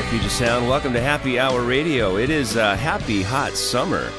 Right, Puget Sound, welcome to Happy Hour Radio. It is a happy, hot summer.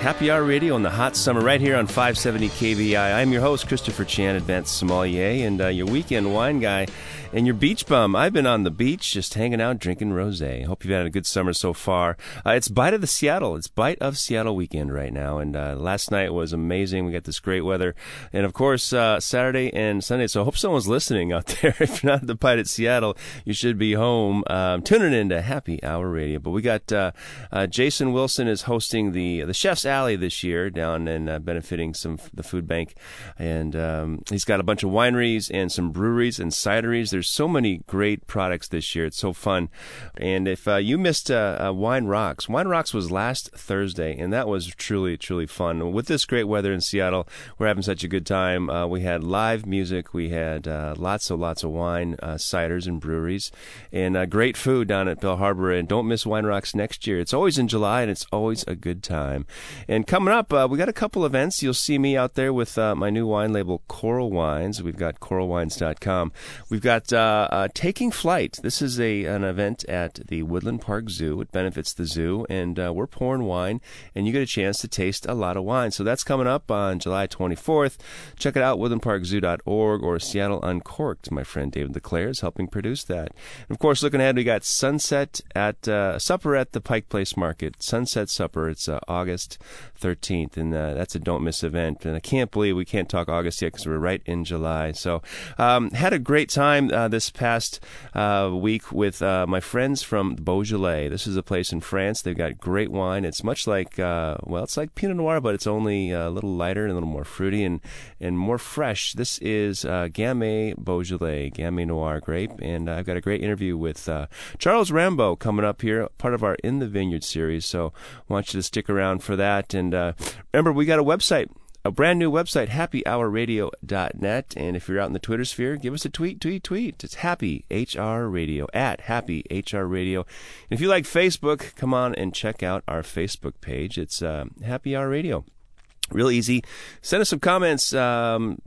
Happy Hour Radio in the hot summer, right here on 570 KVI. I'm your host, Christopher Chan, Advanced Sommelier, and uh, your weekend wine guy and your beach bum. I've been on the beach just hanging out, drinking rosé. Hope you've had a good summer so far. Uh, it's Bite of the Seattle. It's Bite of Seattle weekend right now. And uh, last night was amazing. We got this great weather. And of course, uh, Saturday and Sunday. So I hope someone's listening out there. if you're not at the Bite at Seattle, you should be home um, tuning in to Happy Hour Radio. But we got uh, uh, Jason Wilson is hosting the the Chef's Alley this year down and uh, benefiting some the food bank. And um, he's got a bunch of wineries and some breweries and cideries. There's so many great products this year. It's so fun. And if uh, you missed uh, uh, Wine Rocks, Wine Rocks was last Thursday, and that was truly, truly fun. With this great weather in Seattle, we're having such a good time. Uh, we had live music, we had lots of lots of wine, ciders, and breweries, and great food down at Bell Harbor. And don't miss Wine Rocks next year. It's always in July, and it's always a good time. And coming up, we got a couple events. You'll see me out there with my new wine label, Coral Wines. We've got coralwines.com. We've got uh, uh, Taking Flight. This is a an event at the Woodland Park Zoo. It benefits the zoo, and uh, we're pouring wine, and you get a chance to taste a lot of wine. So that's coming up on July 24th. Check it out, woodlandparkzoo.org or Seattle Uncorked. My friend David LeClaire is helping produce that. And of course, looking ahead, we got Sunset at uh, Supper at the Pike Place Market. Sunset Supper. It's uh, August 13th, and uh, that's a don't miss event. And I can't believe we can't talk August yet because we're right in July. So um, had a great time uh, this past uh, week with uh, my friends from Beaujolais. This is a place in France. They've got great wine. It's much like uh, well, it's like Pinot Noir, but it's only a little lighter and a little more fruity and and more fresh. This is Gamay Beaujolais, Gamay Noir grape, and I've got a great interview with Charles Rambo coming up here, part of our In the Vineyard series. So I want you to stick around for that. And uh, remember, we got a website a brand new website, happyhourradio.net. And if you're out in the Twitter sphere, give us a tweet, tweet, tweet. It's Happy HR Radio, at Happy HR Radio. And if you like Facebook, come on and check out our Facebook page. It's uh, Happy Hour Radio. Real easy. Send us some comments. Um,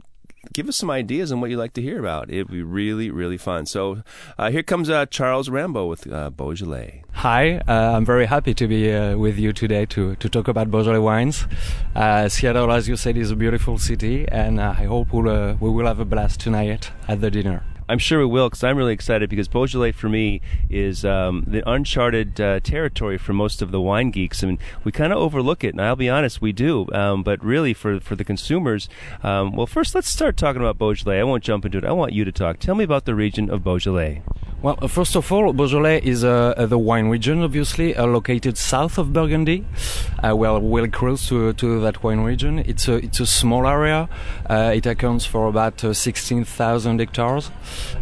give us some ideas on what you'd like to hear about. It'd be really, really fun. So uh, here comes uh, Charles Rambo with uh, Beaujolais. Hi, uh, I'm very happy to be uh, with you today to, to talk about Beaujolais wines. Uh, Seattle, as you said, is a beautiful city, and I hope we'll, we will have a blast tonight at the dinner. I'm sure we will because I'm really excited because Beaujolais for me is um, the uncharted uh, territory for most of the wine geeks. I mean, we kind of overlook it, and I'll be honest, we do. Um, but really, for for the consumers, um, well, first let's start talking about Beaujolais. I won't jump into it. I want you to talk. Tell me about the region of Beaujolais. Well, uh, first of all, Beaujolais is uh, uh, the wine region, obviously, uh, located south of Burgundy. Uh, well, well close to, to that wine region. It's a it's a small area. Uh, it accounts for about 16,000 hectares,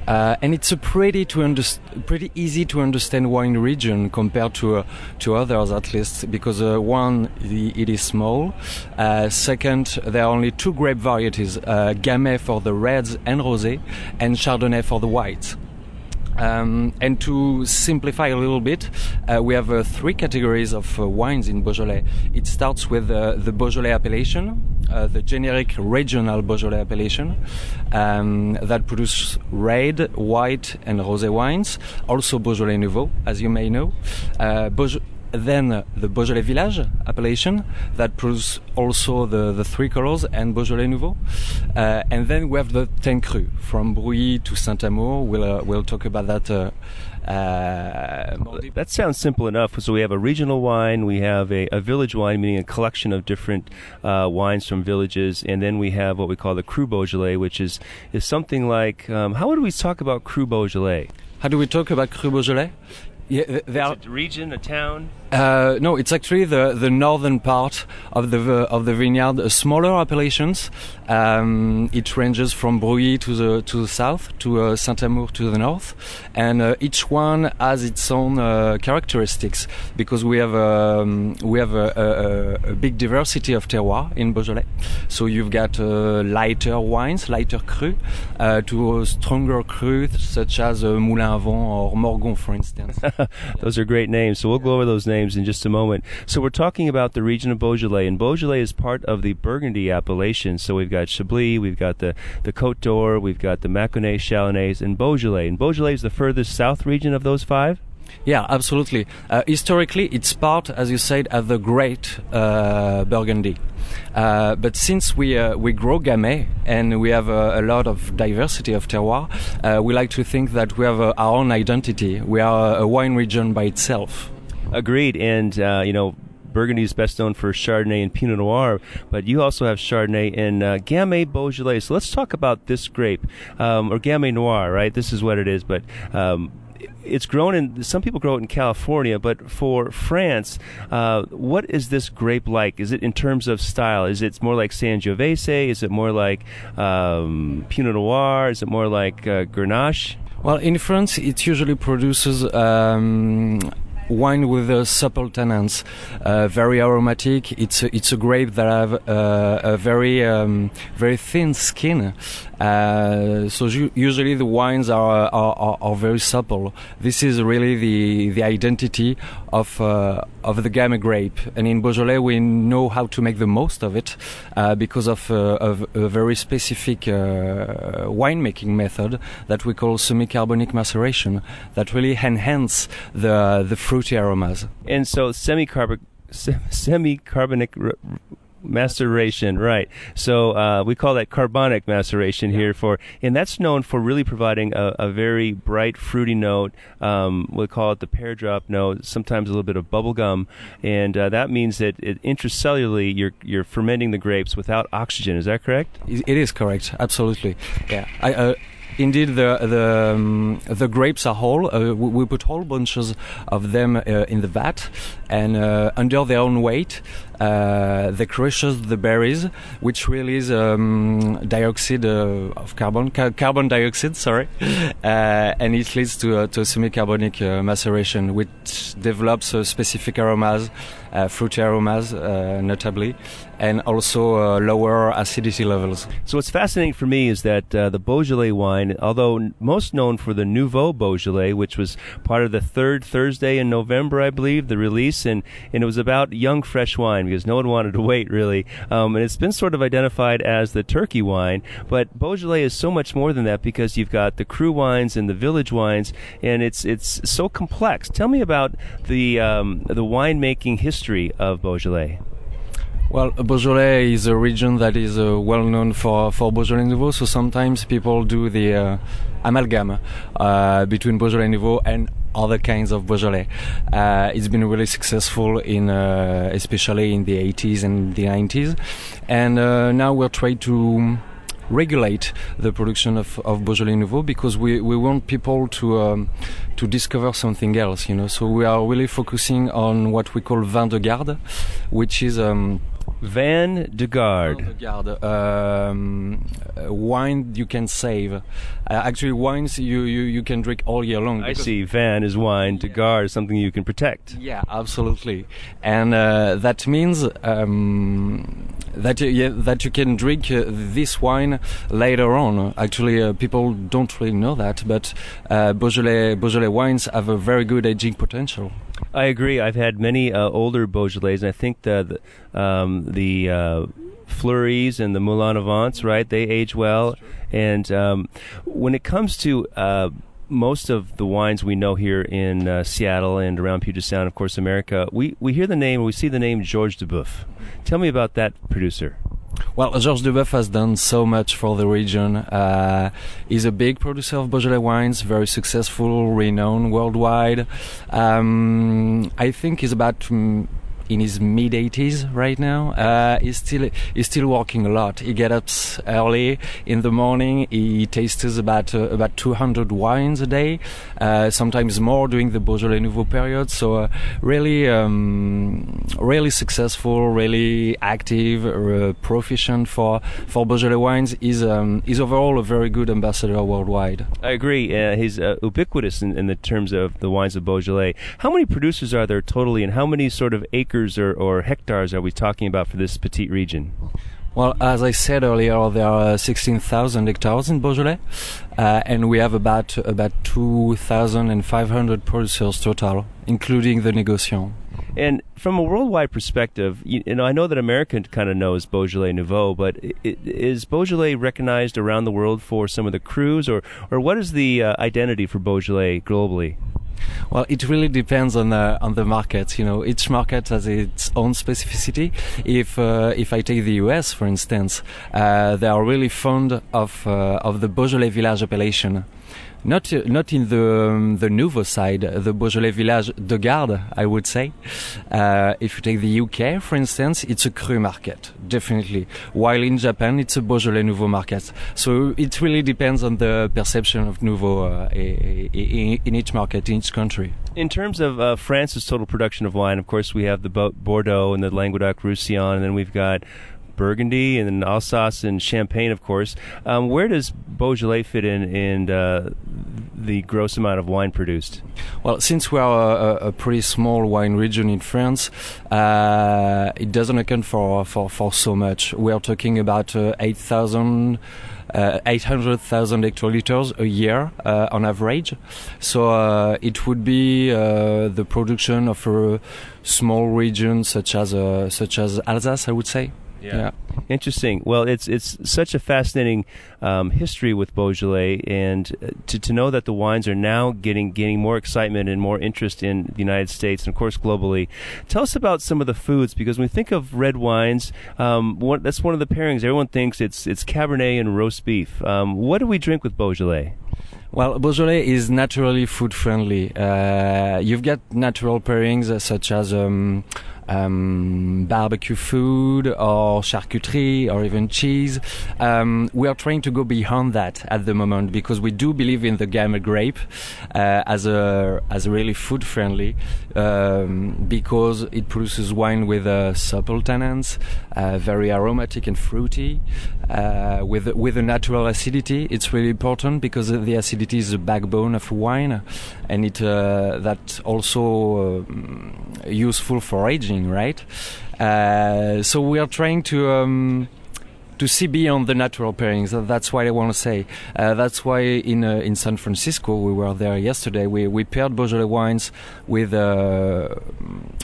and it's a pretty to under- pretty easy to understand wine region compared to to others, at least, because one, it is small. second, there are only two grape varieties: Gamay for the reds and rosé, and Chardonnay for the whites. Um, and to simplify a little bit, uh, we have uh, three categories of uh, wines in Beaujolais. It starts with uh, the Beaujolais appellation, uh, the generic regional Beaujolais appellation, um, that produce red, white, and rosé wines. Also Beaujolais Nouveau, as you may know. Uh, Beaujolais then the Beaujolais Village appellation that produces also the, the three colors and Beaujolais Nouveau. Uh, and then we have the Teint Cru from Brouilly to Saint-Amour. We'll, uh, we'll talk about that. Uh, uh that sounds simple enough. So we have a regional wine, we have a, a village wine, meaning a collection of different uh, wines from villages, and then we have what we call the Cru Beaujolais, which is is something like um, how would we talk about Cru Beaujolais? How do we talk about Cru Beaujolais? Yeah, there are, a region, a town. Uh, no, it's actually the, the northern part of the of the vineyard, uh, smaller appellations. Um, it ranges from Brouilly to the to the south, to uh, Saint-Amour to the north, and uh, each one has its own uh, characteristics because we have um, we have a, a, a, big diversity of terroir in Beaujolais. So you've got uh, lighter wines, lighter cru, to stronger cru such as Moulin à Vent or Morgon, for instance. those are great names. So we'll go over those names in just a moment. So we're talking about the region of Beaujolais, and Beaujolais is part of the Burgundy appellation. So we've got Chablis, we've got the, the Côte d'Or, we've got the Mâconnais, Chalonnais, and Beaujolais. And Beaujolais is the furthest south region of those five? Yeah, absolutely. Uh, historically, it's part, as you said, of the Great uh, Burgundy. Uh, but since we uh, we grow Gamay and we have a, a lot of diversity of terroir, uh, we like to think that we have uh, our own identity. We are a wine region by itself. Agreed. And, uh, you know, Burgundy is best known for Chardonnay and Pinot Noir, but you also have Chardonnay and uh, Gamay Beaujolais. So let's talk about this grape, um, or Gamay Noir, right? This is what it is, but. Um, it's grown in some people grow it in California, but for France, uh, what is this grape like? Is it in terms of style? Is it more like Sangiovese? Is it more like um, Pinot Noir? Is it more like uh, Grenache? Well, in France, it usually produces um, wine with a supple tannins, uh, very aromatic. It's a, it's a grape that have uh, a very um, very thin skin, uh, so usually the wines are, are, are, very supple. This is really the, the identity of, uh, of the Gamay grape. And in Beaujolais, we know how to make the most of it uh, because of, uh, of, a very specific uh, winemaking method that we call semi-carbonic maceration that really enhance the, the fruity aromas. And so semi-carbonic semi-carbonic maceration, right? So uh, we call that carbonic maceration yeah. here for, and that's known for really providing a, a very bright fruity note. Um, we call it the pear drop note. Sometimes a little bit of bubble gum, and uh, that means that it, intracellularly you're you're fermenting the grapes without oxygen. Is that correct? It is correct. Absolutely. Yeah. I, uh, indeed the the um, the grapes are whole. Uh, we, we, put whole bunches of them uh, in the vat, and uh, under their own weight, uh, they crushes the berries, which release um, dioxide uh, of carbon, ca- carbon dioxide, sorry, uh, and it leads to, to semi-carbonic maceration, which develops specific aromas, fruity aromas, notably, and also lower acidity levels. So what's fascinating for me is that the Beaujolais wine, although most known for the Nouveau Beaujolais, which was part of the third Thursday in November, I believe, the release, and, and it was about young fresh wine because no one wanted to wait really. Um, and it's been sort of identified as the turkey wine, but Beaujolais is so much more than that because you've got the cru wines and the village wines, and it's it's so complex. Tell me about the um, the winemaking history of Beaujolais. Well, Beaujolais is a region that is uh, well known for, for Beaujolais Nouveau, so sometimes people do the uh, amalgam uh, between Beaujolais Nouveau and other kinds of Beaujolais. Uh, it's been really successful in, uh, especially in the 80s and the 90s, and uh, now we're trying to regulate the production of, of Beaujolais Nouveau because we, we want people to um, to discover something else, you know. So we are really focusing on what we call vin de garde, which is um, Vin de Garde. Vin de Garde. Um, wine you can save. Uh, actually, wines you, you, you can drink all year long. I see. Van is wine. De Garde is something you can protect. Yeah, absolutely. And uh, that means um, that, yeah, that you can drink uh, this wine later on. Actually, uh, people don't really know that, but uh, Beaujolais, Beaujolais wines have a very good aging potential. I agree. I've had many uh, older Beaujolais, and I think the the, um, the uh, Fleuries and the Moulin à Vents, right? They age well. And um, when it comes to uh, most of the wines we know here in uh, Seattle and around Puget Sound, of course, America, we, we hear the name, we see the name Georges Duboeuf. Tell me about that producer. Well, Georges Duboeuf has done so much for the region. Uh, he's a big producer of Beaujolais wines, very successful, renowned worldwide. Um, I think he's about. In his mid 80s right now. Uh, he's still he's still working a lot. He gets up early in the morning. He tastes about uh, about 200 wines a day, uh, sometimes more during the Beaujolais Nouveau period. So uh, really, um, really successful, really active, uh, proficient for for Beaujolais wines. Is um, is overall a very good ambassador worldwide. I agree. Uh, he's ubiquitous in, in the terms of the wines of Beaujolais. How many producers are there totally, and how many sort of acres or, or hectares are we talking about for this petite region? Well, as I said earlier, there are 16,000 hectares in Beaujolais, uh, and we have about about 2,500 producers total, including the négociants. And from a worldwide perspective, you, you know, I know that America kind of knows Beaujolais Nouveau, but it, is Beaujolais recognized around the world for some of the crus, or or what is the uh, identity for Beaujolais globally? Well, it really depends on the on the market. You know, each market has its own specificity. If uh, if I take the U.S. for instance, uh, they are really fond of uh, of the Beaujolais Village appellation not uh, not in the um, the Nouveau side, the Beaujolais village de Garde, I would say. Uh, if you take the UK, for instance, it's a cru market, definitely. While in Japan, it's a Beaujolais Nouveau market. So it really depends on the perception of Nouveau uh, in each market, in each country. In terms of uh, France's total production of wine, of course, we have the Bordeaux and the Languedoc Roussillon, and then we've got Burgundy and Alsace and Champagne, of course. Um, where does Beaujolais fit in in uh, the gross amount of wine produced? Well, since we are a, a pretty small wine region in France, uh, it doesn't account for, for, for so much. We are talking about uh, 8,000. Uh, 800,000 hectoliters a year uh, on average. So uh, it would be uh, the production of a small region such as uh, such as Alsace, I would say. Yeah. yeah. Interesting. Well, it's it's such a fascinating um, history with Beaujolais, and uh, to, to know that the wines are now getting gaining more excitement and more interest in the United States and of course globally. Tell us about some of the foods because when we think of red wines, um, one, that's one of the pairings. Everyone thinks it's it's Cabernet and roast beef. Um, what do we drink with Beaujolais? Well, Beaujolais is naturally food friendly. Uh, you've got natural pairings uh, such as um, um, barbecue food or charcuterie or even cheese. Um, we are trying to go beyond that at the moment because we do believe in the Gamay grape uh, as a as really food friendly um, because it produces wine with uh, supple tannins, uh, very aromatic and fruity, uh, with with a natural acidity. It's really important because the acidity is the backbone of wine, and it uh, that also uh, useful for aging, right? Uh, so we are trying to. Um, to see beyond the natural pairings. That's what I want to say. Uh, that's why in uh, in San Francisco we were there yesterday. We we paired Beaujolais wines with uh,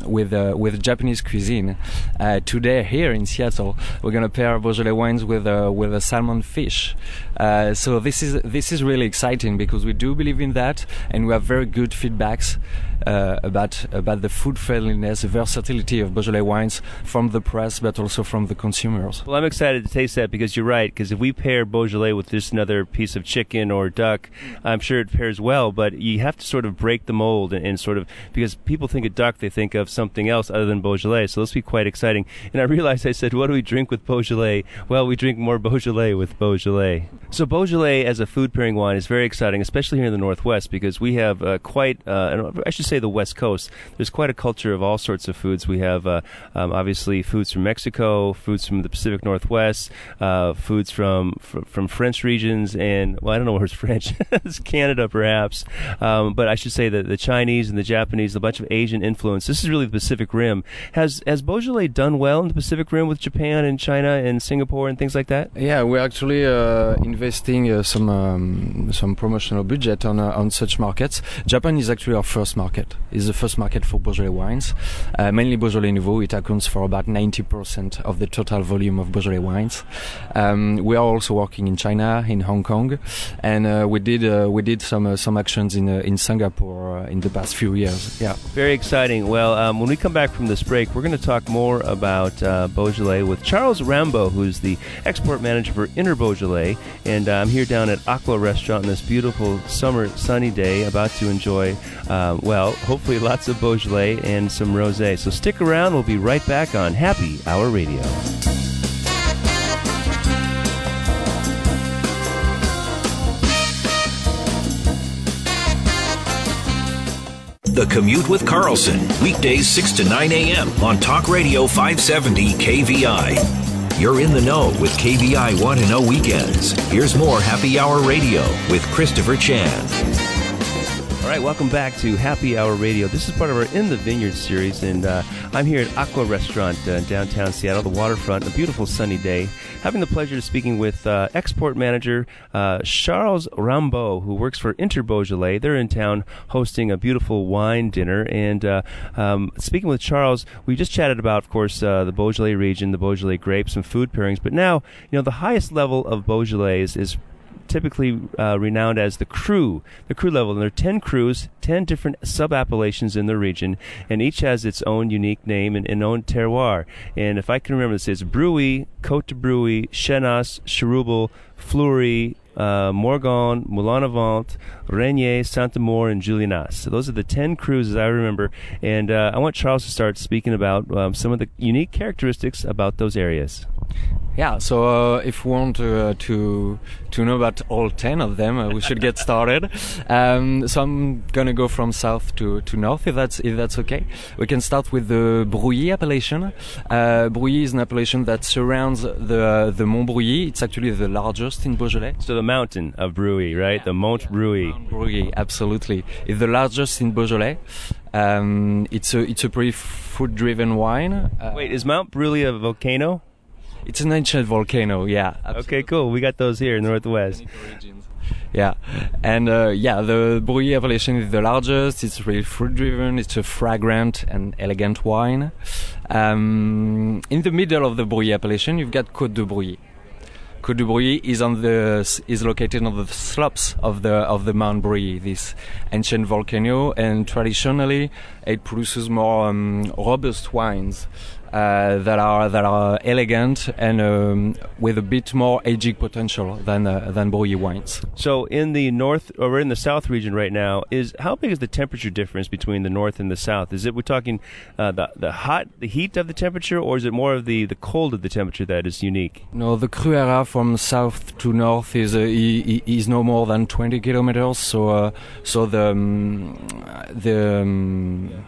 with uh, with Japanese cuisine. Uh, today here in Seattle we're gonna pair Beaujolais wines with uh, with a salmon fish. so this is this is really exciting because we do believe in that and we have very good feedbacks uh, about about the food friendliness, the versatility of Beaujolais wines from the press, but also from the consumers. Well, I'm excited to taste that because you're right. Because if we pair Beaujolais with just another piece of chicken or duck, I'm sure it pairs well. But you have to sort of break the mold and, and sort of because people think of duck, they think of something else other than Beaujolais. So this will be quite exciting. And I realized I said, what do we drink with Beaujolais? Well, we drink more Beaujolais with Beaujolais. So Beaujolais as a food pairing wine is very exciting, especially here in the Northwest, because we have uh, quite, uh, I should say, the West Coast. There's quite a culture of all sorts of foods. We have uh, um, obviously foods from Mexico, foods from the Pacific Northwest, uh, foods from, from, from French regions, and well, I don't know where's French. it's Canada, perhaps, um, but I should say that the Chinese and the Japanese, a bunch of Asian influence. This is really the Pacific Rim. Has has Beaujolais done well in the Pacific Rim with Japan and China and Singapore and things like that? Yeah, we're actually uh, investing uh, some um, some promotional budget on uh, on such markets. Japan is actually our first market. Is the first market for Beaujolais wines, uh, mainly Beaujolais Nouveau. It accounts for about 90% of the total volume of Beaujolais wines. Um, we are also working in China, in Hong Kong, and uh, we did uh, we did some some actions in in Singapore in the past few years. Yeah, very exciting. Well, um, when we come back from this break, we're going to talk more about uh, Beaujolais with Charles Rambo, who's the export manager for Inter Beaujolais, and uh, I'm here down at Aqua Restaurant on this beautiful summer sunny day, about to enjoy, uh, well, hopefully lots of Beaujolais and some rosé. So stick around. We'll be right back on Happy Hour Radio. The Commute with Carlson, weekdays 6 to 9 a.m. on Talk Radio 570 KVI. You're in the know with KVI Want to oh Know Weekends. Here's more Happy Hour Radio with Christopher Chan. All right, welcome back to Happy Hour Radio. This is part of our In the Vineyard series, and uh, I'm here at Aqua Restaurant uh, downtown Seattle, the waterfront, a beautiful sunny day. Having the pleasure of speaking with uh, export manager uh, Charles Rambo, who works for Inter Beaujolais. They're in town hosting a beautiful wine dinner. And uh, um, speaking with Charles, we just chatted about, of course, uh, the Beaujolais region, the Beaujolais grapes, and food pairings. But now, you know, the highest level of Beaujolais is, is typically uh, renowned as the cru, the cru level. And there are 10 crus, 10 different sub appellations in the region, and each has its own unique name and, and own terroir. And if I can remember this, it's Brouilly, Cote de Brouilly, Chenas, Chiroubles, Fleurie, uh, Morgon, Moulin Avant, Régnié, Saint-Amour, and Juliénas. So those are the 10 crus as I remember. And uh, I want Charles to start speaking about um, some of the unique characteristics about those areas. Yeah, so uh, if we want to, uh, to to know about all ten of them, uh, we should get started. Um, so I'm gonna go from south to, to north, if that's if that's okay. We can start with the Brouilly appellation. Uh, Brouilly is an appellation that surrounds the the Mont Brouilly. It's actually the largest in Beaujolais. So the mountain of Brouilly, right? Yeah. The Mont yeah. Brouilly. Mont Brouilly, absolutely. It's the largest in Beaujolais. Um, it's a it's a pretty food-driven wine. Uh, Wait, is Mount Brouilly a volcano? It's an ancient volcano, yeah. Absolutely. Okay, cool. We got those here in the Northwest. Yeah, and uh, yeah, the Brouilly appellation is the largest. It's really fruit driven. It's a fragrant and elegant wine. Um, in the middle of the Brouilly appellation, you've got Côte de Brouilly. Côte de Brouilly is on the is located on the slopes of the of the Mount Brouilly, this ancient volcano, and traditionally it produces more um, robust wines uh, that are that are elegant and um, with a bit more aging potential than uh, than Brouilly wines. So in the north or in the south region right now is how big is the temperature difference between the north and the south? Is it we're talking uh, the the hot the heat of the temperature or is it more of the the cold of the temperature that is unique? No, the Cruera from south to north is uh, is no more than 20 kilometers. So uh, so the um, the um,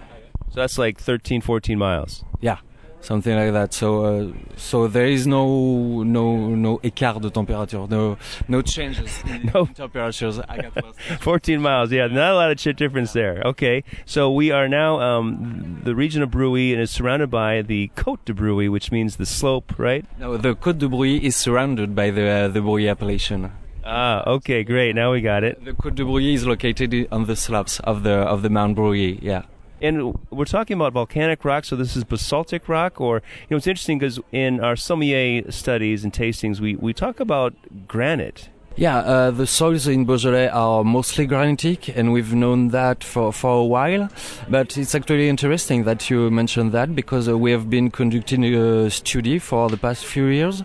so that's like 13 14 miles. Yeah something like that. So uh, so there is no no no écart de temperature, no no changes in no. temperatures. I got 14 miles, yeah, not a lot of shit difference there. Okay, so we are now um, the region of Brouilly and is surrounded by the Côte de Brouilly, which means the slope, right? No, the Côte de Brouilly is surrounded by the uh, the Brouilly appellation. Ah, okay, great. Now we got it. The Côte de Brouilly is located on the slopes of the of the Mount Brouilly. Yeah. And we're talking about volcanic rock, so this is basaltic rock, or you know, it's interesting because in our sommelier studies and tastings, we, we talk about granite. Yeah, uh, the soils in Beaujolais are mostly granitic, and we've known that for, for a while. But it's actually interesting that you mentioned that because uh, we have been conducting a study for the past few years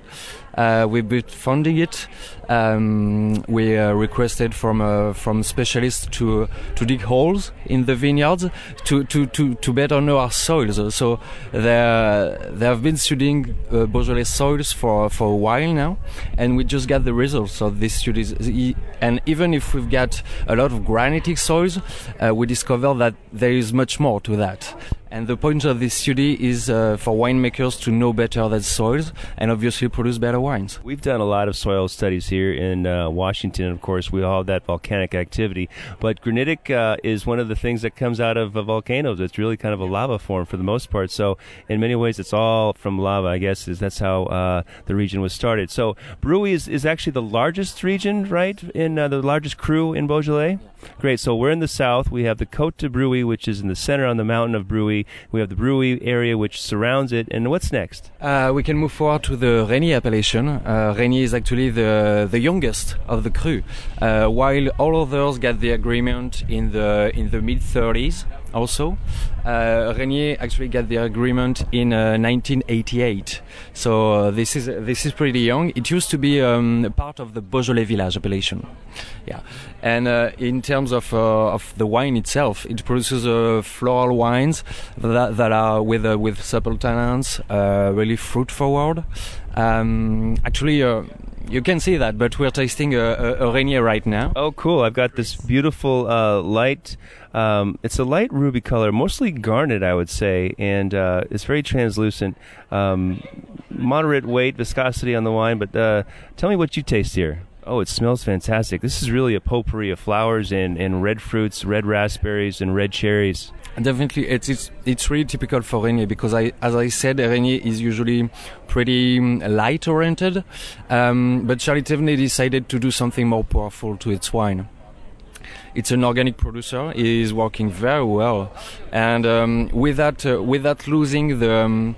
uh, we've been funding it. Um, we uh, requested from uh, from specialists to to dig holes in the vineyards to to, to, to better know our soils. So they they have been studying uh, Beaujolais soils for for a while now, and we just got the results of these studies. And even if we've got a lot of granitic soils, uh, we discover that there is much more to that. And the point of this study is uh, for winemakers to know better their soils and obviously produce better wines. We've done a lot of soil studies here in uh, Washington. Of course, we all have that volcanic activity. But granitic uh, is one of the things that comes out of volcanoes. It's really kind of a lava form for the most part. So, in many ways, it's all from lava, I guess, is that's how uh, the region was started. So, Brouilly is, is actually the largest region, right? In uh, the largest cru in Beaujolais? Great. So we're in the south. We have the Côte de Brouilly, which is in the center on the mountain of Brouilly. We have the Brouilly area, which surrounds it. And what's next? Uh, we can move forward to the Régnié appellation. Uh, Régnié is actually the the youngest of the cru, uh, while all others got the agreement in the in the mid 30s. Also, uh, Régnié actually got the agreement in 1988. Uh, so uh, this is this is pretty young. It used to be um, part of the Beaujolais village appellation. Yeah, and uh, in terms of of the wine itself, it produces floral wines that, that are with with supple tannins, really fruit forward. Um, actually you can see that, but we're tasting a, a, a Régnié right now. Oh, cool! I've got this beautiful uh, light. Um, it's a light ruby color, mostly garnet, I would say, and uh, it's very translucent. Um, moderate weight, viscosity on the wine. But uh, tell me what you taste here. Oh, it smells fantastic. This is really a potpourri of flowers and, and red fruits, red raspberries, and red cherries. Definitely, it's, it's it's really typical for Régnié because I, as I said, Régnié is usually pretty um, light oriented, um, but Charly Thévenet decided to do something more powerful to its wine. It's an organic producer. Is working very well, and um, without uh, without losing the. Um,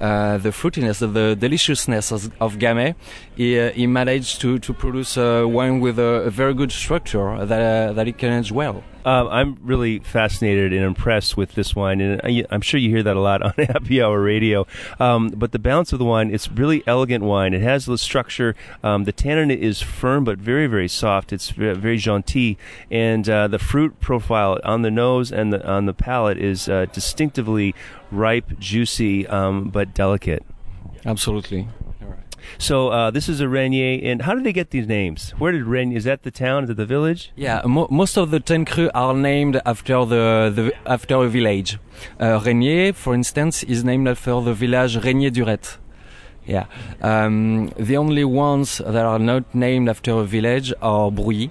uh, the fruitiness, the deliciousness of, Gamay, he, uh, he, managed to, to produce a wine with a, a very good structure that, uh, that it can age well. Um, I'm really fascinated and impressed with this wine, and I, am sure you hear that a lot on Happy Hour Radio. Um, but the balance of the wine, it's really elegant wine. It has the structure. Um, the tannin is firm but very, very soft. It's very gentil, and uh, the fruit profile on the nose and the, on the palate is uh, distinctively ripe, juicy, um, but delicate. Absolutely. So uh, this is a Régnié, and how did they get these names? Where did Régnié? Is that the town? Is it the village? Yeah, mo- most of the ten cru are named after the, the after a village. Uh, Régnié, for instance, is named after the village Régnié Durette. Yeah, um, the only ones that are not named after a village are Brouilly,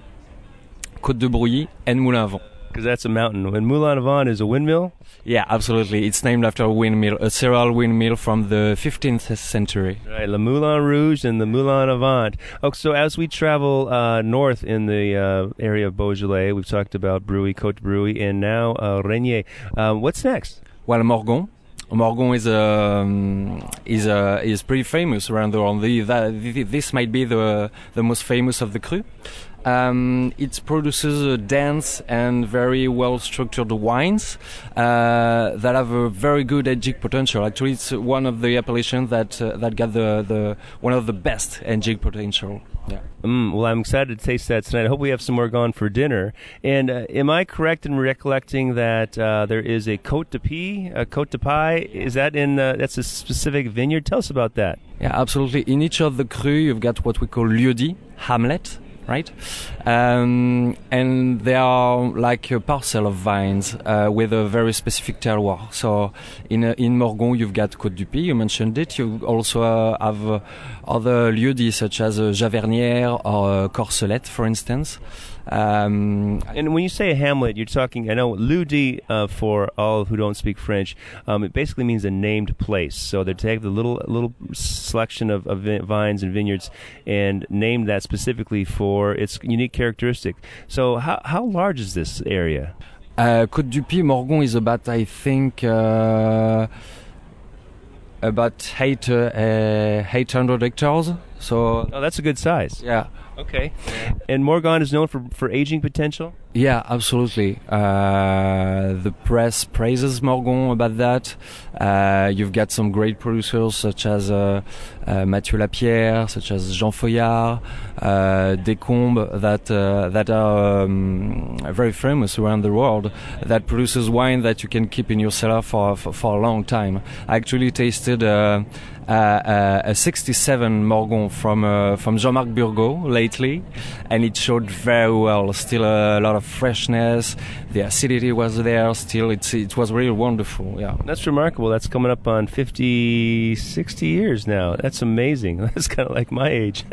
Côte de Brouilly, and Moulin Vent because that's a mountain. And Moulin Vent is a windmill. Yeah, absolutely. It's named after a windmill, a cereal windmill from the 15th century. Right, Le Moulin Rouge and the Moulin à Vent. Oh, so as we travel uh, north in the uh, area of Beaujolais, we've talked about Brouilly, Côte Brouilly, and now uh, Régnié. Um, what's next? Well, Morgon. Morgon is um, is uh, is pretty famous around the world. The, the, this might be the the most famous of the cru. Um, it produces a dense and very well structured wines uh, that have a very good aging potential. Actually, it's one of the appellations that uh, that got the, the one of the best aging potential. Yeah. Mm, well, I'm excited to taste that tonight. I hope we have some Morgon for dinner. And uh, am I correct in recollecting that uh, there is a Côte de Py, a Côte de Py? Is that in that's a specific vineyard? Tell us about that. Yeah, absolutely. In each of the cru, you've got what we call lieu-dit, hamlet, right? Um, and they are like a parcel of vines uh, with a very specific terroir. So in uh, in Morgon, you've got Côte du Py, you mentioned it. You also uh, have uh, other lieux such as uh, Javernière or uh, Corcelette, for instance. Um, and when you say a hamlet, you're talking, I know, lieu-dit uh, for all who don't speak French, um, it basically means a named place. So they take the little little selection of, of vines and vineyards and name that specifically for its unique characteristic. So how, how large is this area? Uh, Côte du Py, Morgon is about, I think, uh, about eight, uh, 800 hectares. So oh, that's a good size. Yeah. Okay. And Morgon is known for, for aging potential? Yeah, absolutely. Uh, the press praises Morgon about that. Uh, you've got some great producers such as uh, uh Mathieu Lapierre, such as Jean Foillard, uh, Descombes that uh, that are um, very famous around the world. That produces wine that you can keep in your cellar for for, for a long time. I actually tasted. Uh, a 67 Morgon from uh, from Jean-Marc Burgaud lately, and it showed very well. Still a lot of freshness. The acidity was there. Still, it's it was really wonderful. Yeah, that's remarkable. That's coming up on 50, 60 years now. That's amazing. That's kind of like my age.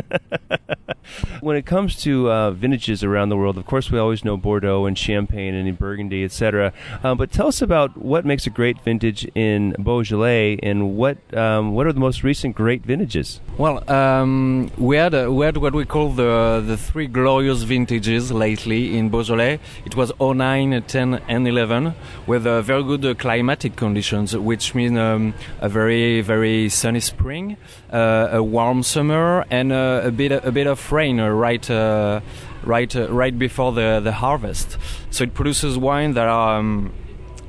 when it comes to uh, vintages around the world, of course, we always know Bordeaux and Champagne and Burgundy, etc. Uh, but tell us about what makes a great vintage in Beaujolais, and what um, what are the most recent great vintages? Well, um, we had we had what we call the the the three glorious vintages lately in Beaujolais. It was 09, 10, and 11 with uh, very good uh, climatic conditions, which mean um, a very very sunny spring, uh, a warm summer, and uh, a bit a bit of rain uh, right right right before the the harvest. So it produces wine that are. Um,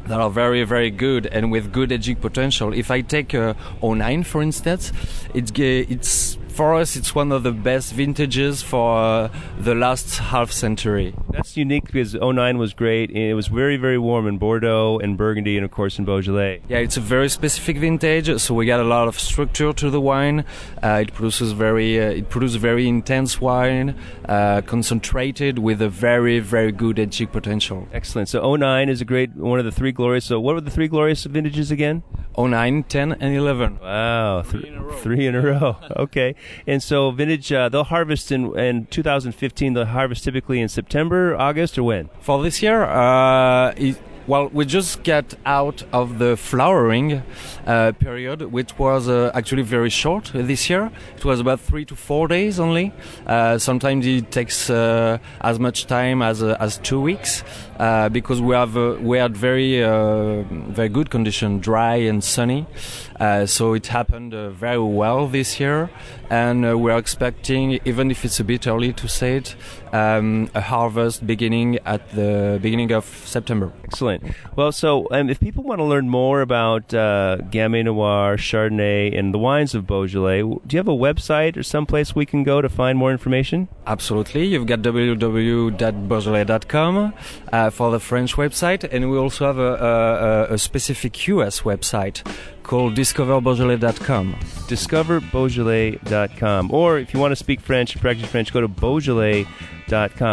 that are very very good and with good aging potential. If I take uh, 09 for instance, it's it's for us, it's one of the best vintages for uh, the last half century. That's unique because 09 was great. It was very, very warm in Bordeaux and Burgundy and, of course, in Beaujolais. Yeah, it's a very specific vintage, so we got a lot of structure to the wine. Uh, it produces very, uh, it produces very intense wine, uh, concentrated with a very, very good aging potential. Excellent. So 09 is a great, one of the three glorious. So what were the three glorious vintages again? 09, 10, and 11. Wow, three in a row. Three in a row. okay. And so vintage, uh, they'll harvest in, in 2015. They'll harvest typically in September, August, or when? For this year, uh, it, well, we just get out of the flowering uh, period, which was uh, actually very short this year. It was about three to four days only. Uh, sometimes it takes uh, as much time as uh, as two weeks uh, because we have we had very very good condition, dry and sunny. so it happened very well this year, and we're expecting, even if it's a bit early to say it, um, a harvest beginning at the beginning of September. Excellent. Well, so um, if people want to learn more about uh, Gamay Noir, Chardonnay, and the wines of Beaujolais, do you have a website or someplace we can go to find more information? Absolutely. You've got www.beaujolais.com uh, Uh, for the French website, and we also have a, a, a specific US website called discoverbeaujolais.com. Discoverbeaujolais.com. Or if you want to speak French and practice French, go to Beaujolais.com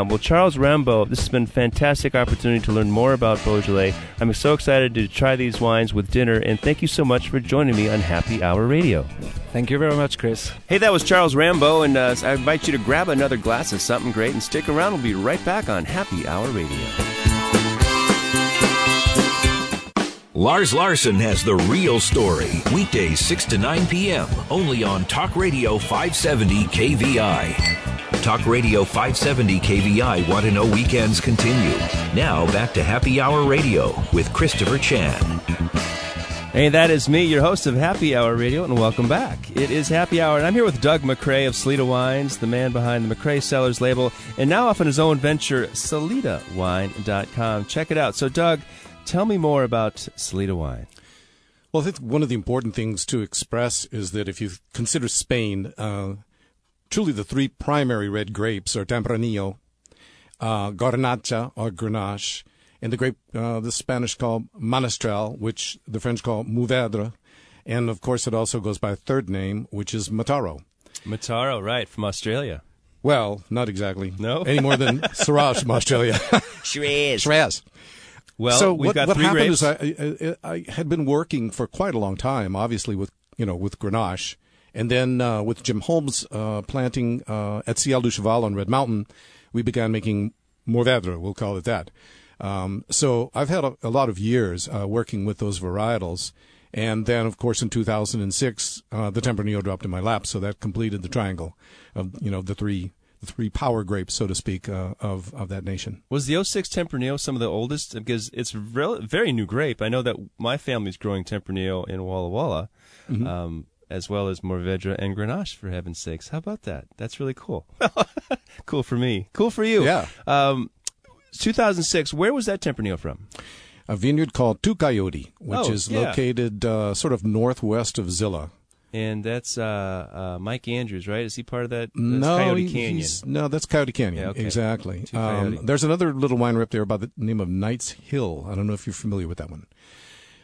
well, Charles Rambo, this has been a fantastic opportunity to learn more about Beaujolais. I'm so excited to try these wines with dinner, and thank you so much for joining me on Happy Hour Radio. Thank you very much, Chris. Hey, that was Charles Rambo, and uh, I invite you to grab another glass of something great and stick around. We'll be right back on Happy Hour Radio. Lars Larson has the real story. Weekdays 6 to 9 p.m. only on Talk Radio 570 KVI. Talk Radio 570 KVI Want to Know Weekends continue. Now back to Happy Hour Radio with Christopher Chan. Hey, that is me, your host of Happy Hour Radio, and welcome back. It is Happy Hour, and I'm here with Doug McCrea of Salida Wines, the man behind the McCrea Cellars label, and now off on his own venture, SalidaWine.com. Check it out. So, Doug, tell me more about Salida Wine. Well, I think one of the important things to express is that if you consider Spain, uh, truly the three primary red grapes are Tempranillo, uh, Garnacha or Grenache, and the grape uh, the Spanish call Monastrell, which the French call Mourvèdre, and of course it also goes by a third name, which is Mataro. Mataro, right, from Australia. Well, not exactly. No? Any more than Syrah from Australia. Shiraz. Shiraz. Well, so we've what, got what three happened grapes. is I, I, I had been working for quite a long time, obviously with you know with Grenache, and then uh, with Jim Holmes uh, planting uh, at Ciel du Cheval on Red Mountain, we began making Mourvèdre, we'll call it that. Um, so I've had a, a lot of years uh, working with those varietals. And then, of course, in 2006, uh, the Tempranillo dropped in my lap, so that completed the triangle of you know the three the three power grapes, so to speak, uh, of of that nation. Was the 06 Tempranillo some of the oldest? Because it's rel- very new grape. I know that my family's growing Tempranillo in Walla Walla. Mm-hmm. Um, as well as Mourvèdre and Grenache, for heaven's sakes. How about that? That's really cool. cool for me. Cool for you. Yeah. Um, 2006, where was that Tempranillo from? A vineyard called Tu Coyote, which Oh, is yeah. located uh, sort of northwest of Zillah. And that's uh, uh, Mike Andrews, right? Is he part of that? That's no, Coyote Canyon. he's- no, that's Coyote Canyon. Yeah, okay. Exactly. Um, there's another little winery up there by the name of Knights Hill. I don't know if you're familiar with that one.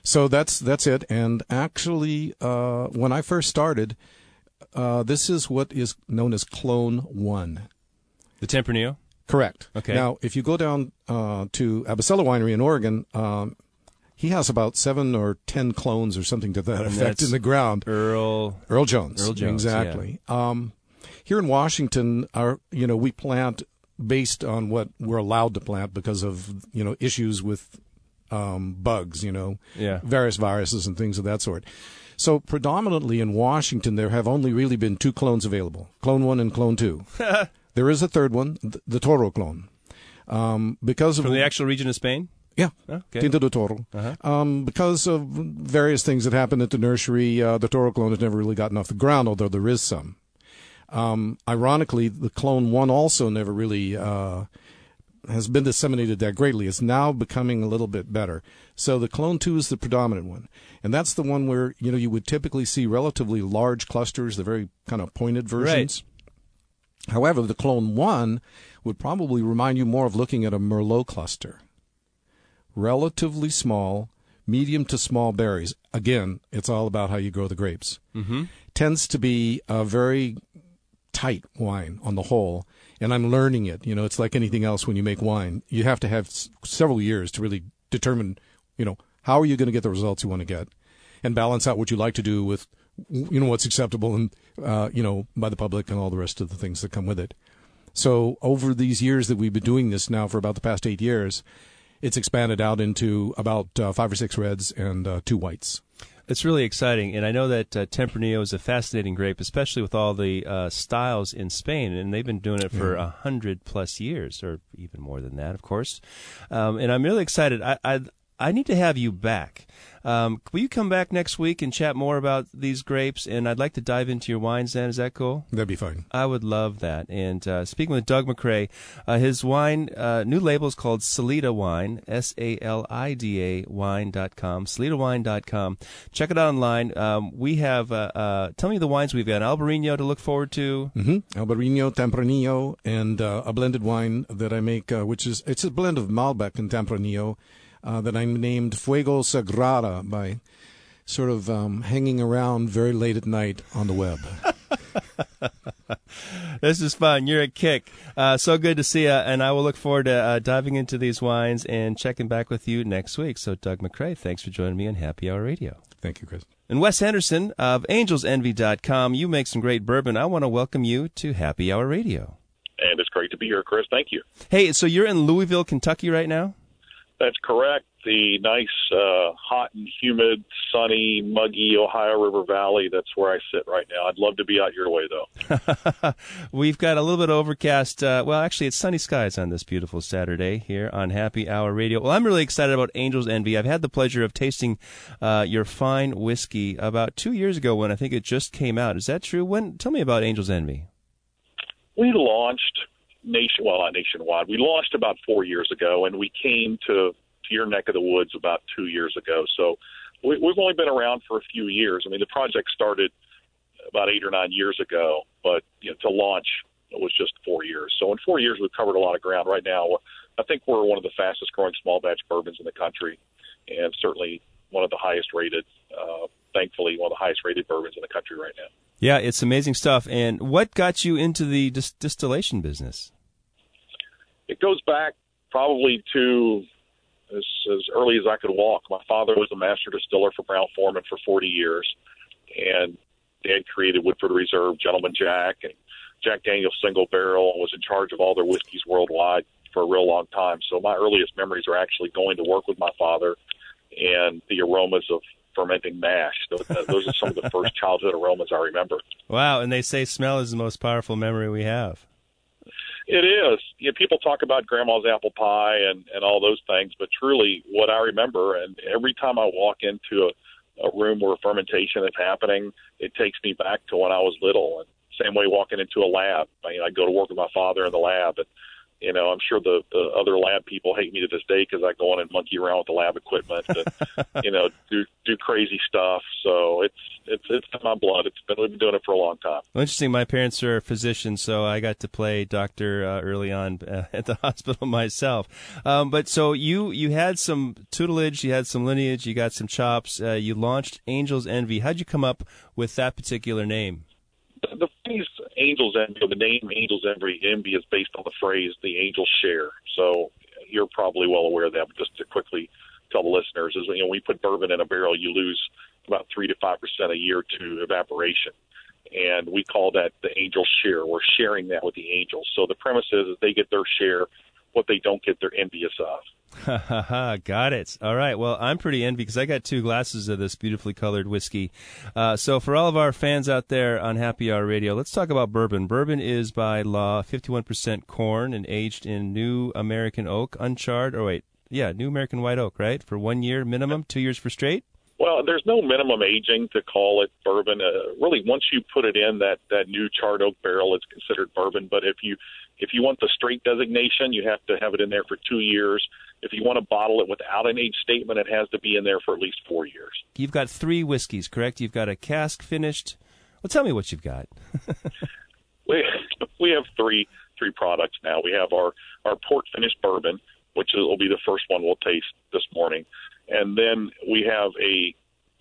So that's that's it. And actually, uh, when I first started, uh, this is what is known as Clone One. The Tempranillo? Correct. Okay. Now, if you go down uh, to Abacella Winery in Oregon, um, he has about seven or ten clones or something to that And effect in the ground. Earl. Earl Jones. Earl Jones, Exactly. Um, here in Washington, our you know we plant based on what we're allowed to plant because of you know issues with um, bugs, you know, Yeah. various viruses and things of that sort. So predominantly in Washington, there have only really been two clones available: Clone One and Clone Two. There is a third one, the, the Toro clone. Um, because of From the actual region of Spain? yeah, Okay. Tinta de Toro. Uh-huh. Um, because of various things that happened at the nursery, uh, the Toro clone has never really gotten off the ground, although there is some. Um, ironically, the clone one also never really uh, has been disseminated that greatly. It's now becoming a little bit better. So the clone two is the predominant one, and that's the one where you know you would typically see relatively large clusters, the very kind of pointed versions. However, the clone one would probably remind you more of looking at a Merlot cluster. Relatively small, medium to small berries. Again, it's all about how you grow the grapes. Mm-hmm. Tends to be a very tight wine on the whole, and I'm learning it. You know, it's like anything else when you make wine. You have to have s- several years to really determine, you know, how are you going to get the results you want to get, and balance out what you like to do with, you know, what's acceptable and, uh, you know, by the public and all the rest of the things that come with it. So over these years that we've been doing this now for about the past eight years, it's expanded out into about uh, five or six reds and uh, two whites. It's really exciting, and I know that uh, Tempranillo is a fascinating grape, especially with all the uh, styles in Spain, and they've been doing it for a hundred plus years, or even more than that, of course. Um, and I'm really excited. I, I I need to have you back. Um, will you come back next week and chat more about these grapes? And I'd like to dive into your wines. Then is that cool? That'd be fine. I would love that. And uh, speaking with Doug McCrea, uh, his wine, uh, new label is called Salida Wine, S A L I D A wine.com, salidawine.com. Check it out online. Um, we have, uh, uh, tell me the wines we've got. Albarino to look forward to. Mm-hmm. Albarino, Tempranillo, and uh, a blended wine that I make, uh, which is it's a blend of Malbec and Tempranillo uh, that I named Fuego Sagrada by sort of um, hanging around very late at night on the web. This is fun. You're a kick. Uh, so good to see you. And I will look forward to uh, diving into these wines and checking back with you next week. So, Doug McCrea, thanks for joining me on Happy Hour Radio. Thank you, Chris. And Wes Henderson of AngelsEnvy.com, you make some great bourbon. I want to welcome you to Happy Hour Radio. and it's great to be here, Chris. Thank you. Hey, so you're in Louisville, Kentucky right now? That's correct. The nice, uh, hot and humid, sunny, muggy Ohio River Valley. That's where I sit right now. I'd love to be out your way, though. We've got a little bit of overcast. Uh, well, actually, it's sunny skies on this beautiful Saturday here on Happy Hour Radio. Well, I'm really excited about Angel's Envy. I've had the pleasure of tasting uh, your fine whiskey about two years ago when I think it just came out. Is that true? When? Tell me about Angel's Envy. We launched nation, well, not nationwide. We launched about four years ago, and we came to, to your neck of the woods about two years ago. So we, we've only been around for a few years. I mean, the project started about eight or nine years ago, but you know, to launch it was just four years. So in four years, we've covered a lot of ground. Right now, I think we're one of the fastest growing small batch bourbons in the country, and certainly one of the highest rated. Uh, thankfully, one of the highest rated bourbons in the country right now. Yeah, it's amazing stuff. And what got you into the dis- distillation business? It goes back probably to as, as early as I could walk. My father was a master distiller for Brown Forman for 40 years, and Dad created Woodford Reserve, Gentleman Jack, and Jack Daniel's Single Barrel, and was in charge of all their whiskeys worldwide for a real long time. So my earliest memories are actually going to work with my father and the aromas of fermenting mash. Those, uh, those are some of the first childhood aromas I remember. Wow, and they say smell is the most powerful memory we have. It is. You know, people talk about grandma's apple pie and and all those things, but truly, what I remember, and every time I walk into a, a room where fermentation is happening, it takes me back to when I was little. And same way walking into a lab. I mean, I go to work with my father in the lab, and you know, I'm sure the the other lab people hate me to this day because I go in and monkey around with the lab equipment and you know do do crazy stuff. So it's it's it's in my blood. It's been we've been doing it for a long time. Well, interesting. My parents are physicians, so I got to play doctor uh, early on uh, at the hospital myself. Um, but so you you had some tutelage, you had some lineage, you got some chops. Uh, you launched Angels Envy. How'd you come up with that particular name? the, "angels envy," the name "angels envy," envy is based on the phrase "the angels share." So you're probably well aware of that. But just to quickly tell the listeners, is you know, when you put bourbon in a barrel, you lose about three to five percent a year to evaporation, and we call that the angel share. We're sharing that with the angels. So the premise is that they get their share. What they don't get, they're envious of. Ha ha ha! Got it. All right. Well, I'm pretty envious because I got two glasses of this beautifully colored whiskey. Uh, so, for all of our fans out there on Happy Hour Radio, let's talk about bourbon. Bourbon is by law 51% corn and aged in New American oak, uncharred. Or wait, yeah, New American white oak, right? For one year minimum, two years for straight. Well, there's no minimum aging to call it bourbon. Uh, really, once you put it in that that new charred oak barrel, it's considered bourbon. But if you if you want the straight designation, you have to have it in there for two years. If you want to bottle it without an age statement, it has to be in there for at least four years. You've got three whiskeys, correct? You've got a cask finished. Well, tell me what you've got. we we have three three products now. We have our our port finished bourbon, which will be the first one we'll taste this morning, and then we have a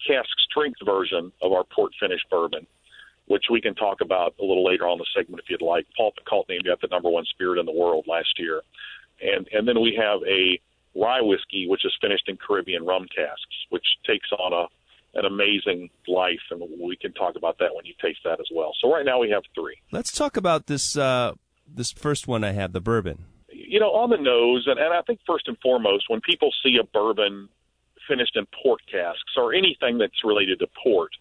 cask strength version of our port finished bourbon, which we can talk about a little later on the segment if you'd like. Paul Pacult named got the number one spirit in the world last year, and and then we have a rye whiskey which is finished in Caribbean rum casks, which takes on a an amazing life, and we can talk about that when you taste that as well. So right now we have three. Let's talk about this uh, this first one I have, the bourbon. You know, on the nose, and, and I think first and foremost, when people see a bourbon finished in port casks or anything that's related to port,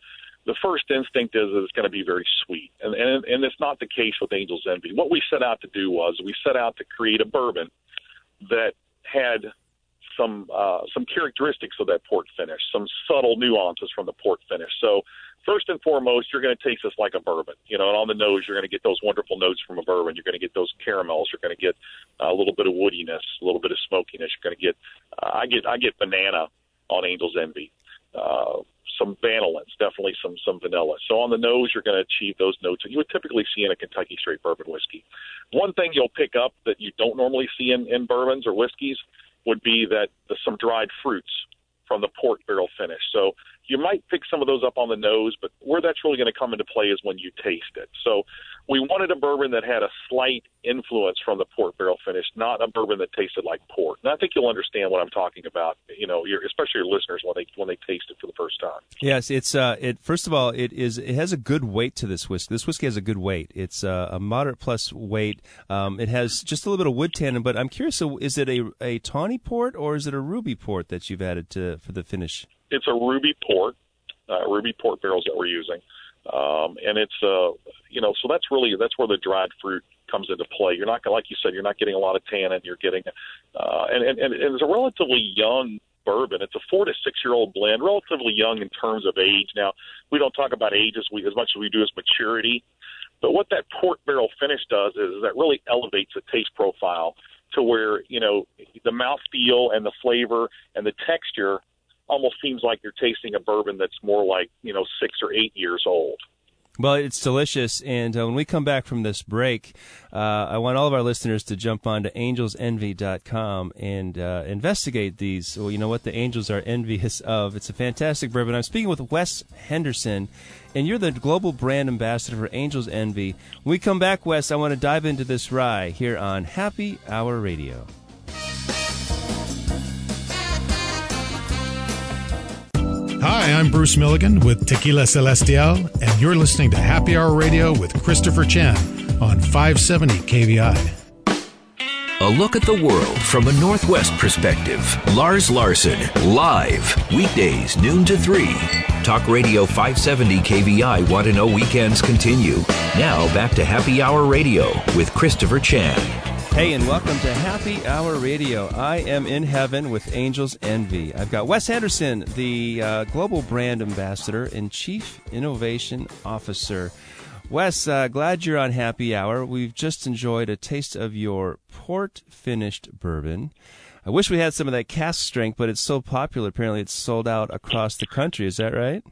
the first instinct is that it's going to be very sweet, and, and and it's not the case with Angel's Envy. What we set out to do was we set out to create a bourbon that had some uh, some characteristics of that port finish, some subtle nuances from the port finish. So first and foremost, you're going to taste this like a bourbon. You know, and on the nose, you're going to get those wonderful notes from a bourbon. You're going to get those caramels. You're going to get a little bit of woodiness, a little bit of smokiness. You're going to get uh, I get I get banana on Angel's Envy. Uh, some vanillins, definitely some some vanilla. So on the nose, you're going to achieve those notes that you would typically see in a Kentucky straight bourbon whiskey. One thing you'll pick up that you don't normally see in, in bourbons or whiskeys would be that the, some dried fruits from the port barrel finish. So you might pick some of those up on the nose, but where that's really going to come into play is when you taste it. So we wanted a bourbon that had a slight influence from the port barrel finish, not a bourbon that tasted like port. And I think you'll understand what I'm talking about. You know, your, especially your listeners when they when they taste it for the first time. Yes, it's uh, it. First of all, it is it has a good weight to this whiskey. This whiskey has a good weight. It's uh, a moderate plus weight. Um, it has just a little bit of wood tannin, but I'm curious. So, is it a a tawny port or is it a ruby port that you've added to for the finish? It's a ruby port, uh, ruby port barrels that we're using. Um, and it's uh, you know, so that's really that's where the dried fruit comes into play. You're not like you said, you're not getting a lot of tannin. You're getting, uh, and, and and it's a relatively young bourbon. It's a four to six year old blend, relatively young in terms of age. Now we don't talk about age as we as much as we do as maturity, but what that port barrel finish does is that really elevates the taste profile to where you know the mouth feel and the flavor and the texture almost seems like you're tasting a bourbon that's more like you know six or eight years old. Well, it's delicious. And uh, when we come back from this break, uh, I want all of our listeners to jump on to angelsenvy.com and uh, investigate these. Well, you know what? The angels are envious of. It's a fantastic bourbon. I'm speaking with Wes Henderson, and you're the global brand ambassador for Angels Envy. When we come back, Wes, I want to dive into this rye here on Happy Hour Radio. Hi, I'm Bruce Milligan with Tequila Celestial, and you're listening to Happy Hour Radio with Christopher Chan on 570 KVI. A look at the world from a Northwest perspective. Lars Larson, live, weekdays, noon to 3. Talk Radio 570 KVI Want to Know Weekends continue. Now back to Happy Hour Radio with Christopher Chan. Hey, and welcome to Happy Hour Radio. I am in heaven with Angels Envy. I've got Wes Henderson, the uh, Global Brand Ambassador and Chief Innovation Officer. Wes, uh, glad you're on Happy Hour. We've just enjoyed a taste of your port finished bourbon. I wish we had some of that cask strength, but it's so popular. Apparently, it's sold out across the country. Is that right?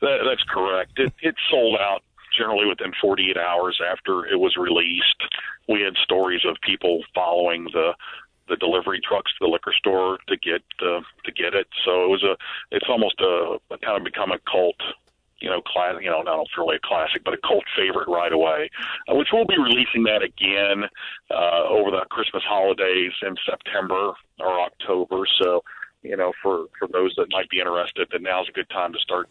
That, that's correct. It, it sold out generally within 48 hours after it was released. Had stories of people following the the delivery trucks to the liquor store to get uh, to get it. So it was a it's almost a, a kind of become a cult you know, class, you know, not really a classic, but a cult favorite right away, uh, which we'll be releasing that again uh, over the Christmas holidays in September or October. So, you know, for for those that might be interested, then now's a good time to start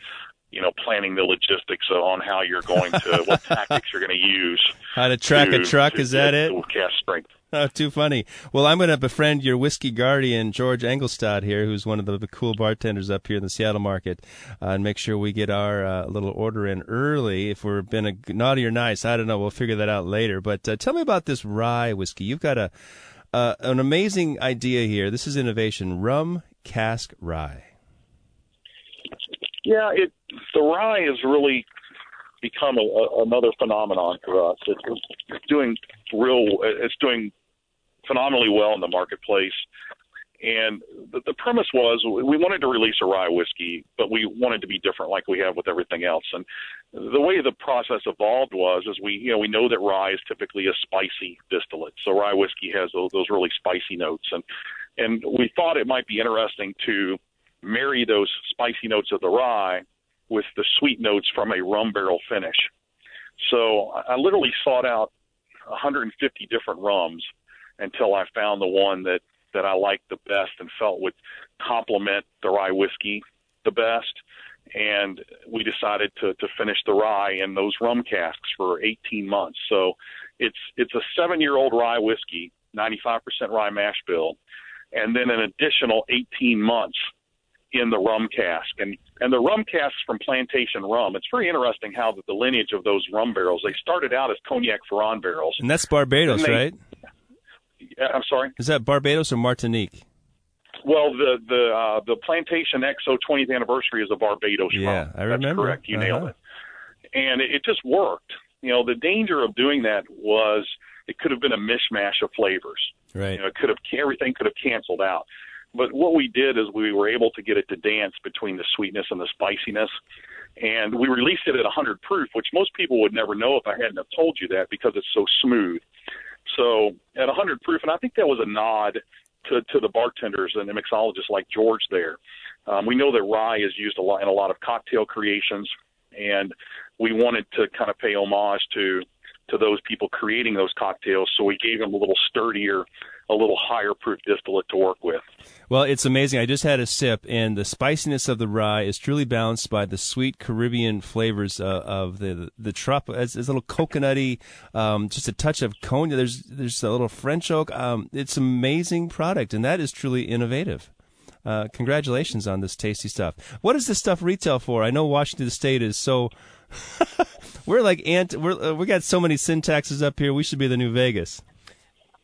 you know, planning the logistics on how you're going to, what tactics you're going to use. How to track to, a truck, to is that it? Cask strength. Oh, too funny. Well, I'm going to befriend your whiskey guardian, George Engelstad here, who's one of the, cool bartenders up here in the Seattle market, uh, and make sure we get our uh, little order in early. If we're been a naughty or nice, I don't know. We'll figure that out later. But uh, tell me about this rye whiskey. You've got a uh, an amazing idea here. This is innovation: rum cask rye. Yeah, it the rye has really become a, a, another phenomenon for us. It, it's doing real. It's doing phenomenally well in the marketplace. And the, the premise was we wanted to release a rye whiskey, but we wanted to be different, like we have with everything else. And the way the process evolved was, is we, you know, we know that rye is typically a spicy distillate, so rye whiskey has those, those really spicy notes, and and we thought it might be interesting to marry those spicy notes of the rye with the sweet notes from a rum barrel finish. So I literally sought out 150 different rums until I found the one that that I liked the best and felt would complement the rye whiskey the best. And we decided to to finish the rye in those rum casks for 18 months. So it's it's a seven year old rye whiskey, 95% rye mash bill, and then an additional 18 months in the rum cask. And and the rum casks from Plantation Rum. It's very interesting how the, the lineage of those rum barrels. They started out as cognac Ferrand barrels, and that's Barbados, they, right? I'm sorry. Is that Barbados or Martinique? Well, the the uh, the Plantation XO 20th anniversary is a Barbados yeah, rum. Yeah, I remember. That's correct. You uh-huh. nailed it. And it, it just worked. You know, the danger of doing that was it could have been a mishmash of flavors. Right. You know, it could have everything could have canceled out. But what we did is we were able to get it to dance between the sweetness and the spiciness. And we released it at 100 proof, which most people would never know if I hadn't have told you that because it's so smooth. So at 100 proof, and I think that was a nod to, to the bartenders and the mixologists like George there. Um, we know that rye is used a lot in a lot of cocktail creations, and we wanted to kind of pay homage to to those people creating those cocktails. So we gave them a little sturdier, a little higher proof distillate to work with. Well, it's amazing. I just had a sip, and the spiciness of the rye is truly balanced by the sweet Caribbean flavors uh, of the the trup. It's, it's a little coconutty, um, just a touch of cognac. There's there's a little French oak. Um, it's amazing product, and that is truly innovative. Uh, congratulations on this tasty stuff. What does this stuff retail for? I know Washington State is so. we're like ant. We're uh, we got so many sin taxes up here. We should be the new Vegas.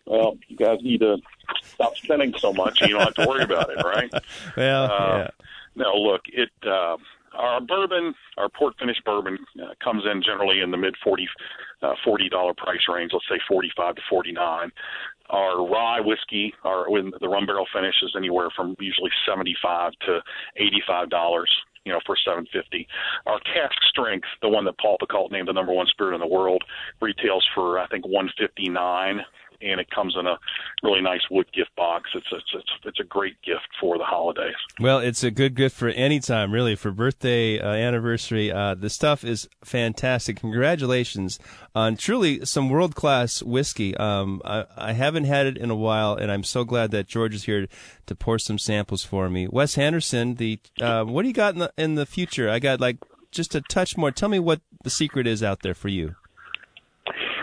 Well, you guys need to stop spending so much. You don't have to worry about it, right? Well, Uh, yeah. No, look, it uh, our bourbon, our port finished bourbon, uh, comes in generally in the mid forty uh, forty dollar price range. Let's say forty five to forty nine. Our rye whiskey, our when the rum barrel finish is anywhere from usually seventy five to eighty five dollars. You know, for seven fifty. Our cask strength, the one that Paul Pacult named the number one spirit in the world, retails for I think one fifty nine and it comes in a really nice wood gift box. It's it's it's, it's a great gift for the holidays. Well, it's a good gift for any time, really, for birthday, uh, anniversary. Uh, the stuff is fantastic. Congratulations on truly some world class whiskey. Um, I, I haven't had it in a while, and I'm so glad that George is here to pour some samples for me. Wes Henderson, the uh, what do you got in the in the future? I got like just a touch more. Tell me what the secret is out there for you.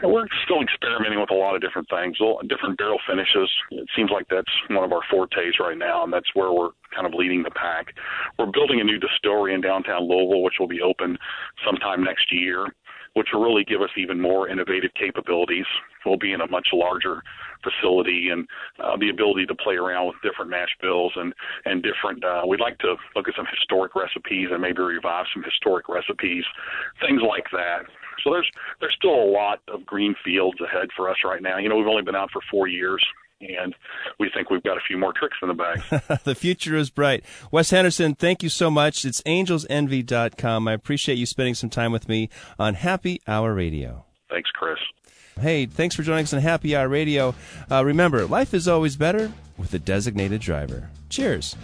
We're still experimenting with a lot of different things, different barrel finishes. It seems like that's one of our fortes right now, and that's where we're kind of leading the pack. We're building a new distillery in downtown Louisville, which will be open sometime next year, which will really give us even more innovative capabilities. We'll be in a much larger facility and uh, the ability to play around with different mash bills and and different. Uh, we'd like to look at some historic recipes and maybe revive some historic recipes, things like that. So there's there's still a lot of green fields ahead for us right now. You know, we've only been out for four years, and we think we've got a few more tricks in the bag. the future is bright. Wes Henderson, thank you so much. It's angelsenvy.com. I appreciate you spending some time with me on Happy Hour Radio. Thanks, Chris. Hey, thanks for joining us on Happy Hour Radio. Uh, remember, life is always better with a designated driver. Cheers.